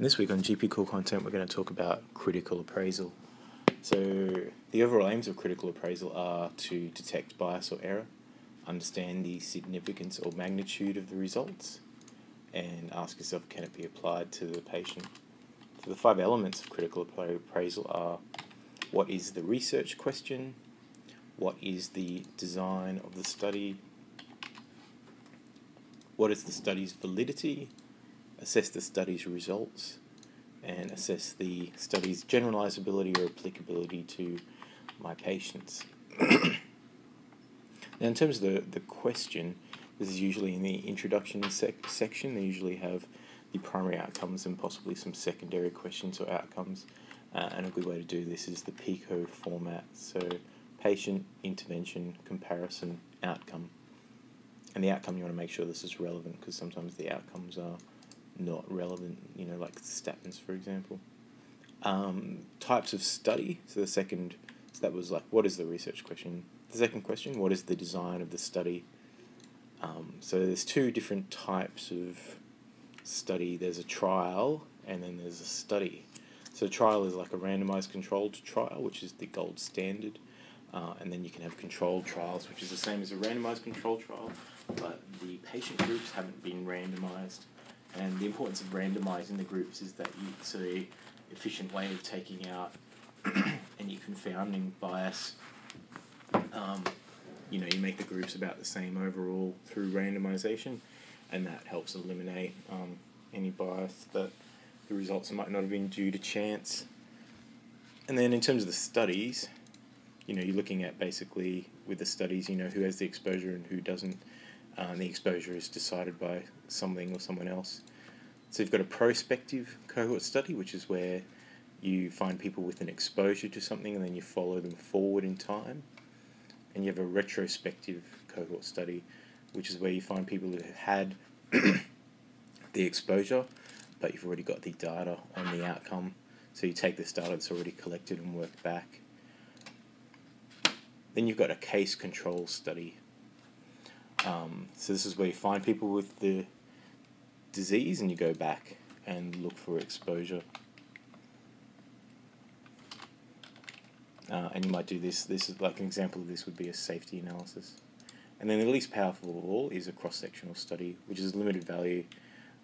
this week on GP Core Content, we're going to talk about critical appraisal. So, the overall aims of critical appraisal are to detect bias or error, understand the significance or magnitude of the results, and ask yourself can it be applied to the patient. So, the five elements of critical appraisal are what is the research question, what is the design of the study, what is the study's validity, assess the study's results, and assess the study's generalizability or applicability to my patients. now, in terms of the, the question, this is usually in the introduction sec- section. They usually have the primary outcomes and possibly some secondary questions or outcomes. Uh, and a good way to do this is the PICO format. So, patient, intervention, comparison, outcome. And the outcome, you want to make sure this is relevant because sometimes the outcomes are not relevant, you know, like statins, for example. Um, types of study. So the second, so that was like, what is the research question? The second question, what is the design of the study? Um, so there's two different types of study. There's a trial, and then there's a study. So trial is like a randomized controlled trial, which is the gold standard. Uh, and then you can have controlled trials, which is the same as a randomized controlled trial, but the patient groups haven't been randomized. And the importance of randomizing the groups is that you, it's a efficient way of taking out any confounding bias. Um, you know, you make the groups about the same overall through randomization, and that helps eliminate um, any bias that the results might not have been due to chance. And then in terms of the studies, you know, you're looking at basically with the studies, you know, who has the exposure and who doesn't. Uh, the exposure is decided by something or someone else. So you've got a prospective cohort study, which is where you find people with an exposure to something and then you follow them forward in time. And you have a retrospective cohort study, which is where you find people who have had the exposure, but you've already got the data on the outcome. So you take this data that's already collected and work back. Then you've got a case control study. Um, so this is where you find people with the disease and you go back and look for exposure. Uh, and you might do this. This is like an example of this would be a safety analysis. And then the least powerful of all is a cross sectional study, which is limited value,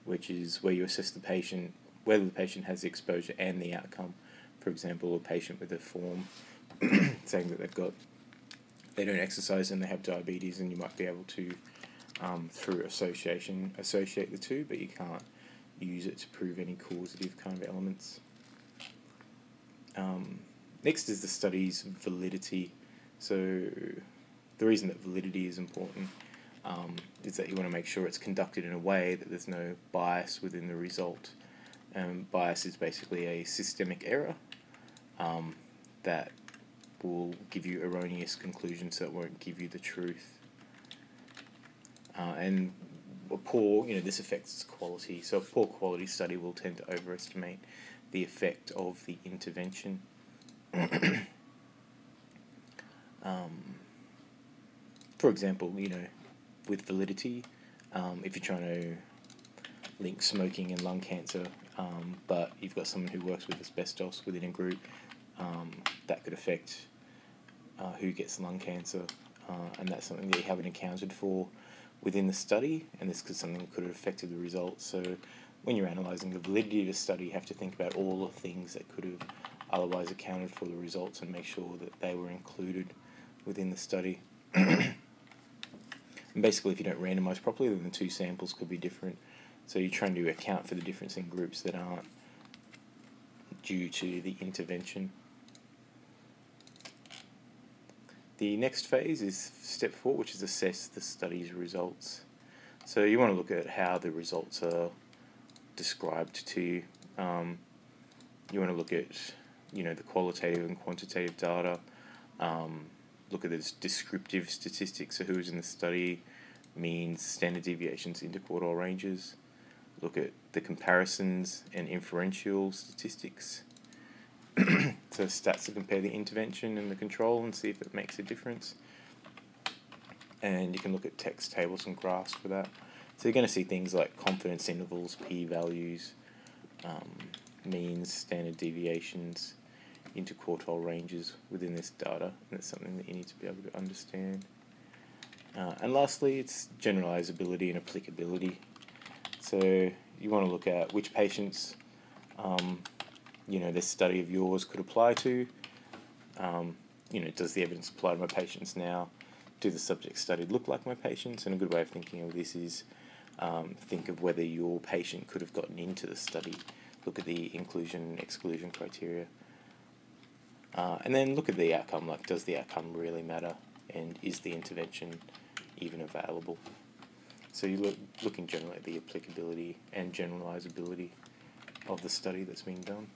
which is where you assess the patient, whether the patient has the exposure and the outcome. For example, a patient with a form saying that they've got, they don't exercise and they have diabetes, and you might be able to um, through association associate the two, but you can't use it to prove any causative kind of elements. Um, next is the study's validity. So the reason that validity is important um, is that you want to make sure it's conducted in a way that there's no bias within the result. Um, bias is basically a systemic error um, that will give you erroneous conclusions that won't give you the truth uh, and a poor, you know, this affects its quality. So a poor quality study will tend to overestimate the effect of the intervention. um, for example, you know, with validity, um, if you're trying to link smoking and lung cancer, um, but you've got someone who works with asbestos within a group, um, that could affect uh, who gets lung cancer, uh, and that's something that you haven't accounted for within the study, and this could something could have affected the results. So when you're analysing the validity of the study, you have to think about all the things that could have otherwise accounted for the results and make sure that they were included within the study. and basically, if you don't randomise properly, then the two samples could be different. So you're trying to account for the difference in groups that aren't due to the intervention. The next phase is step four, which is assess the study's results. So you want to look at how the results are described to you. Um, you want to look at, you know, the qualitative and quantitative data. Um, look at the descriptive statistics, so who's in the study, means, standard deviations, interquartile ranges. Look at the comparisons and inferential statistics. so stats to compare the intervention and the control and see if it makes a difference. And you can look at text tables and graphs for that. So you're going to see things like confidence intervals, p-values, um, means, standard deviations, interquartile ranges within this data, and that's something that you need to be able to understand. Uh, and lastly, it's generalizability and applicability. So you want to look at which patients, um, you know, this study of yours could apply to. Um, you know, does the evidence apply to my patients now? Do the subjects studied look like my patients? And a good way of thinking of this is um, think of whether your patient could have gotten into the study. Look at the inclusion and exclusion criteria. Uh, and then look at the outcome, like does the outcome really matter and is the intervention even available? So you look looking generally at the applicability and generalizability of the study that's being done.